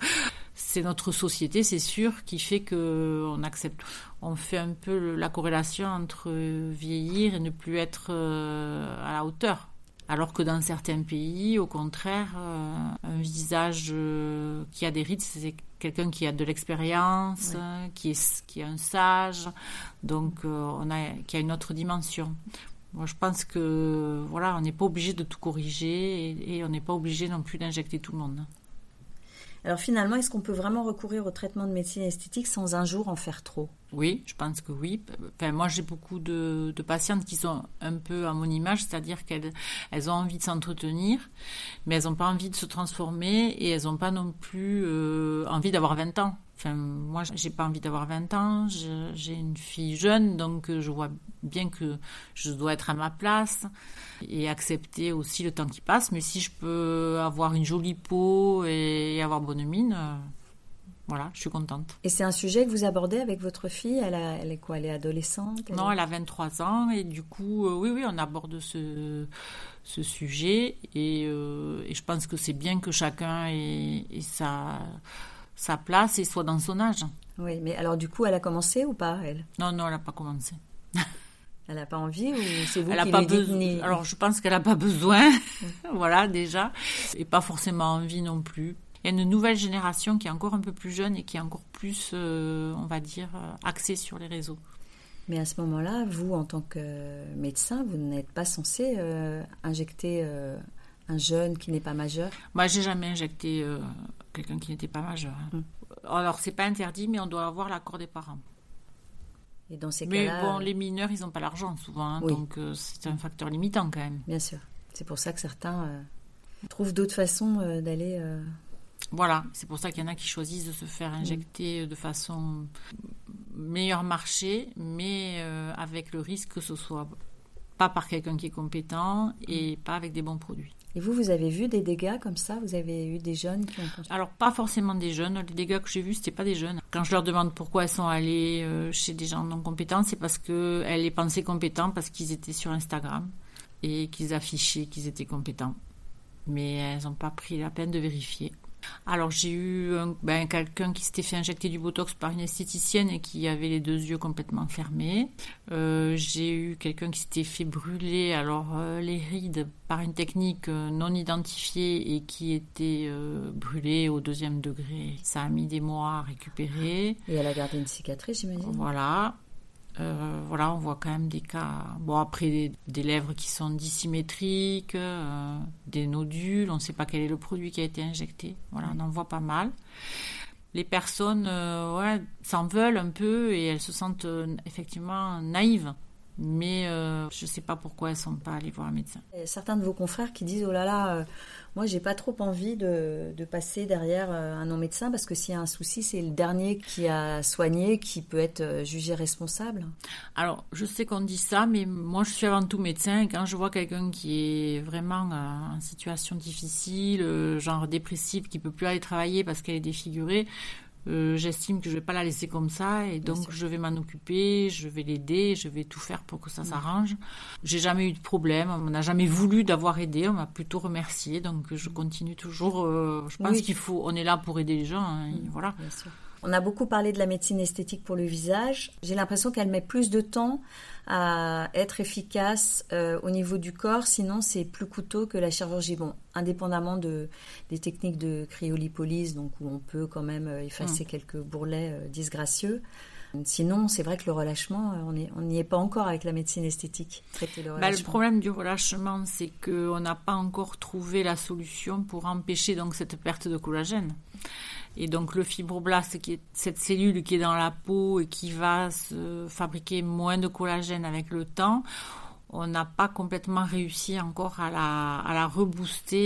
c'est notre société, c'est sûr, qui fait que on accepte, on fait un peu la corrélation entre vieillir et ne plus être euh, à la hauteur. Alors que dans certains pays, au contraire, euh, un visage euh, qui a des rides, c'est quelqu'un qui a de l'expérience, qui, est, qui est un sage, donc on a, qui a une autre dimension. Moi, je pense que voilà, on n'est pas obligé de tout corriger et, et on n'est pas obligé non plus d'injecter tout le monde. Alors finalement, est-ce qu'on peut vraiment recourir au traitement de médecine esthétique sans un jour en faire trop? Oui, je pense que oui. Enfin, moi, j'ai beaucoup de, patientes qui sont un peu à mon image, c'est-à-dire qu'elles elles ont envie de s'entretenir, mais elles n'ont pas envie de se transformer et elles n'ont pas non plus euh, envie d'avoir 20 ans. Enfin, moi, j'ai pas envie d'avoir 20 ans. J'ai une fille jeune, donc euh, je vois bien que je dois être à ma place et accepter aussi le temps qui passe. Mais si je peux avoir une jolie peau et avoir bonne mine, euh, voilà, je suis contente. Et c'est un sujet que vous abordez avec votre fille? Elle, elle est quoi? Elle est adolescente? Non, elle a 23 ans et du coup, euh, oui, oui, on aborde ce, ce sujet et, et je pense que c'est bien que chacun ait, ait sa sa place et soit dans son âge. Oui, mais alors du coup, elle a commencé ou pas, elle? Non, non, elle n'a pas commencé. elle n'a pas envie ou c'est vous elle qui pas besoin. Alors je pense qu'elle n'a pas besoin, voilà déjà, et pas forcément envie non plus. Il y a une nouvelle génération qui est encore un peu plus jeune et qui est encore plus, euh, on va dire, euh, axée sur les réseaux. Mais à ce moment-là, vous, en tant que médecin, vous n'êtes pas censé euh, injecter un jeune qui n'est pas majeur? Moi, j'ai jamais injecté quelqu'un qui n'était pas majeur. Hein. Mm. Alors, c'est pas interdit, mais on doit avoir l'accord des parents. Et dans ces mais bon, les mineurs, ils n'ont pas l'argent souvent, hein, donc euh, c'est un facteur limitant quand même. Bien sûr. C'est pour ça que certains euh, trouvent d'autres façons euh, d'aller. Voilà, c'est pour ça qu'il y en a qui choisissent de se faire injecter de façon meilleur marché, mais avec le risque que ce soit pas par quelqu'un qui est compétent et pas avec des bons produits. Et vous, vous avez vu des dégâts comme ça? Vous avez eu des jeunes qui ont Alors, pas forcément des jeunes. Les dégâts que j'ai vus, c'était pas des jeunes. Quand je leur demande pourquoi elles sont allées euh, chez des gens non compétents, c'est parce qu'elles les pensaient compétents parce qu'ils étaient sur Instagram et qu'ils affichaient qu'ils étaient compétents. Mais elles n'ont pas pris la peine de vérifier. Alors j'ai eu ben, quelqu'un qui s'était fait injecter du Botox par une esthéticienne et qui avait les deux yeux complètement fermés. Euh, j'ai eu quelqu'un qui s'était fait brûler alors euh, les rides par une technique euh, non identifiée et qui était brûlée au deuxième degré. Ça a mis des mois à récupérer. Et elle a gardé une cicatrice, j'imagine. Voilà. Euh, voilà, on voit quand même des cas. Bon, après, des, lèvres qui sont dissymétriques, euh, des nodules, on ne sait pas quel est le produit qui a été injecté. Voilà, on en voit pas mal. Les personnes euh, s'en veulent un peu et elles se sentent effectivement naïves mais je ne sais pas pourquoi elles ne sont pas allées voir un médecin. certains de vos confrères qui disent oh là là, moi j'ai pas trop envie de, passer derrière euh, un non-médecin parce que s'il y a un souci, c'est le dernier qui a soigné qui peut être jugé responsable. Alors je sais qu'on dit ça, mais moi je suis avant tout médecin et quand je vois quelqu'un qui est vraiment en situation difficile, genre dépressive, qui peut plus aller travailler parce qu'elle est défigurée, euh, j'estime que je vais pas la laisser comme ça et donc je vais m'en occuper, je vais l'aider, je vais tout faire pour que ça mm. s'arrange. J'ai jamais eu de problème, on n'a jamais voulu d'avoir aidé, on m'a plutôt remercié, donc je continue toujours. Euh, je pense qu'il faut, on est là pour aider les gens, hein, mm, voilà. On a beaucoup parlé de la médecine esthétique pour le visage. J'ai l'impression qu'elle met plus de temps à être efficace euh, au niveau du corps, sinon c'est plus coûteux que la chirurgie. Bon, indépendamment de, des techniques de cryolipolyse, donc où on peut quand même euh, effacer mm. quelques bourrelets euh, disgracieux. Sinon, c'est vrai que le relâchement, on n'y est pas encore avec la médecine esthétique. le, bah, le problème du relâchement, c'est qu'on n'a pas encore trouvé la solution pour empêcher donc cette perte de collagène. Et donc le fibroblaste, qui est cette cellule qui est dans la peau et qui va se fabriquer moins de collagène avec le temps, on n'a pas complètement réussi encore à la, à la rebooster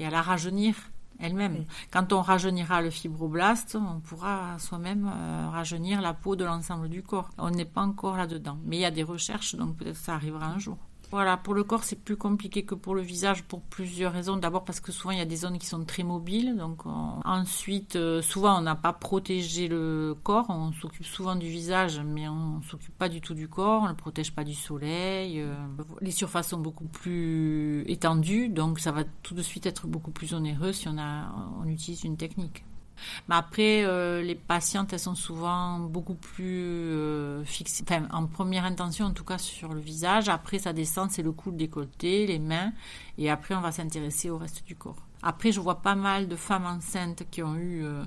et, à la rajeunir elle-même. Quand on rajeunira le fibroblaste, on pourra soi-même euh, rajeunir la peau de l'ensemble du corps. On n'est pas encore là-dedans. Mais il y a des recherches, donc peut-être ça arrivera un jour. Voilà, pour le corps, c'est plus compliqué que pour le visage pour plusieurs raisons. D'abord parce que souvent, il y a des zones qui sont très mobiles. Donc, ensuite, euh, souvent, on n'a pas protégé le corps. On s'occupe souvent du visage, mais on s'occupe pas du tout du corps. On ne le protège pas du soleil. Euh, les surfaces sont beaucoup plus étendues, donc ça va tout de suite être beaucoup plus onéreux si on, a, on utilise une technique. Mais après, euh, les patientes, elles sont souvent beaucoup plus euh, fixées, enfin, en première intention, en tout cas sur le visage. Après, ça descend, c'est le cou, le décolleté, les mains. Et après, on va s'intéresser au reste du corps. Après, je vois pas mal de femmes enceintes qui ont eu euh,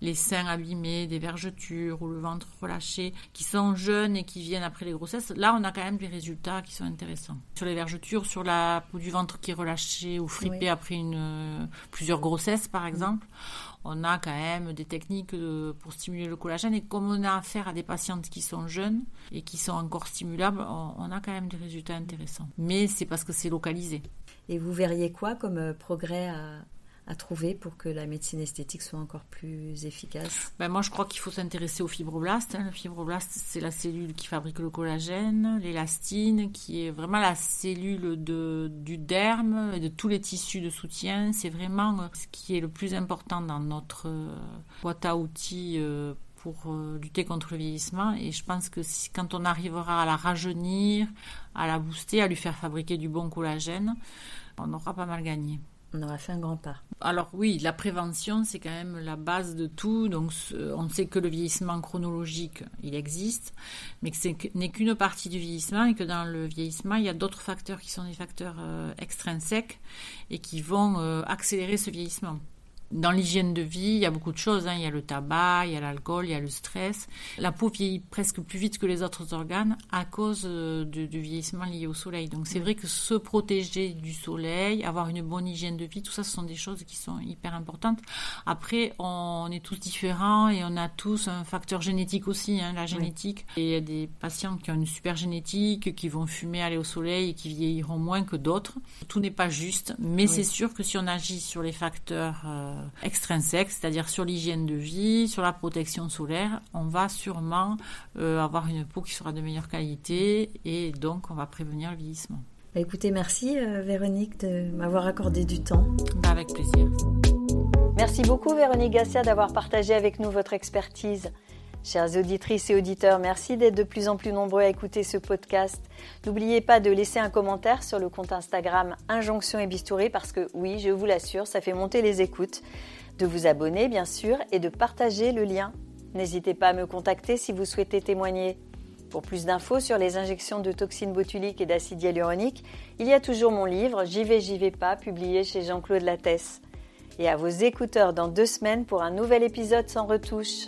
les seins abîmés, des vergetures ou le ventre relâché, qui sont jeunes et qui viennent après les grossesses, là on a quand même des résultats qui sont intéressants. Sur les vergetures, sur la peau du ventre qui est relâchée ou fripée après une, euh, plusieurs grossesses par exemple, on a quand même des techniques pour stimuler le collagène et comme on a affaire à des patientes qui sont jeunes et qui sont encore stimulables, on, a quand même des résultats intéressants. Mais c'est parce que c'est localisé. Et vous verriez quoi comme euh, progrès à, à trouver pour que la médecine esthétique soit encore plus efficace ben Moi, je crois qu'il faut s'intéresser aux fibroblastes. Hein. Le fibroblast, c'est la cellule qui fabrique le collagène, l'élastine, qui est vraiment la cellule du derme et de tous les tissus de soutien. C'est vraiment euh, ce qui est le plus important dans notre euh, boîte à outils euh, pour lutter contre le vieillissement. Et je pense que quand on arrivera à la rajeunir, à la booster, à lui faire fabriquer du bon collagène, on aura pas mal gagné on aura fait un grand pas. Alors oui, la prévention, c'est quand même la base de tout. Donc on sait que le vieillissement chronologique, il existe, mais que ce n'est qu'une partie du vieillissement et que dans le vieillissement, il y a d'autres facteurs qui sont des facteurs euh, extrinsèques et qui vont euh, accélérer ce vieillissement. Dans l'hygiène de vie, il y a beaucoup de choses. Hein. Il y a le tabac, il y a l'alcool, il y a le stress. La peau vieillit presque plus vite que les autres organes à cause euh, du, vieillissement lié au soleil. Donc c'est vrai que se protéger du soleil, avoir une bonne hygiène de vie, tout ça, ce sont des choses qui sont hyper importantes. Après, on est tous différents et on a tous un facteur génétique aussi, hein, la génétique. Et il y a des patients qui ont une super génétique, qui vont fumer, aller au soleil et qui vieilliront moins que d'autres. Tout n'est pas juste, mais c'est sûr que si on agit sur les facteurs euh, euh, extrinsèques, c'est-à-dire sur l'hygiène de vie, sur la protection solaire, on va sûrement euh, avoir une peau qui sera de meilleure qualité et donc on va prévenir le vieillissement. Bah, écoutez, merci euh, Véronique de m'avoir accordé du temps. Bah, avec plaisir. Merci beaucoup Véronique Gassia d'avoir partagé avec nous votre expertise. Chères auditrices et auditeurs, merci d'être de plus en plus nombreux à écouter ce podcast. N'oubliez pas de laisser un commentaire sur le compte Instagram Injonction et Bistouri parce que oui, je vous l'assure, ça fait monter les écoutes. De vous abonner bien sûr et de partager le lien. N'hésitez pas à me contacter si vous souhaitez témoigner. Pour plus d'infos sur les injections de toxines botuliques et d'acide hyaluronique, il y a toujours mon livre J'y vais, j'y vais pas, publié chez Jean-Claude Lattès. Et à vos écouteurs dans deux semaines pour un nouvel épisode sans retouche.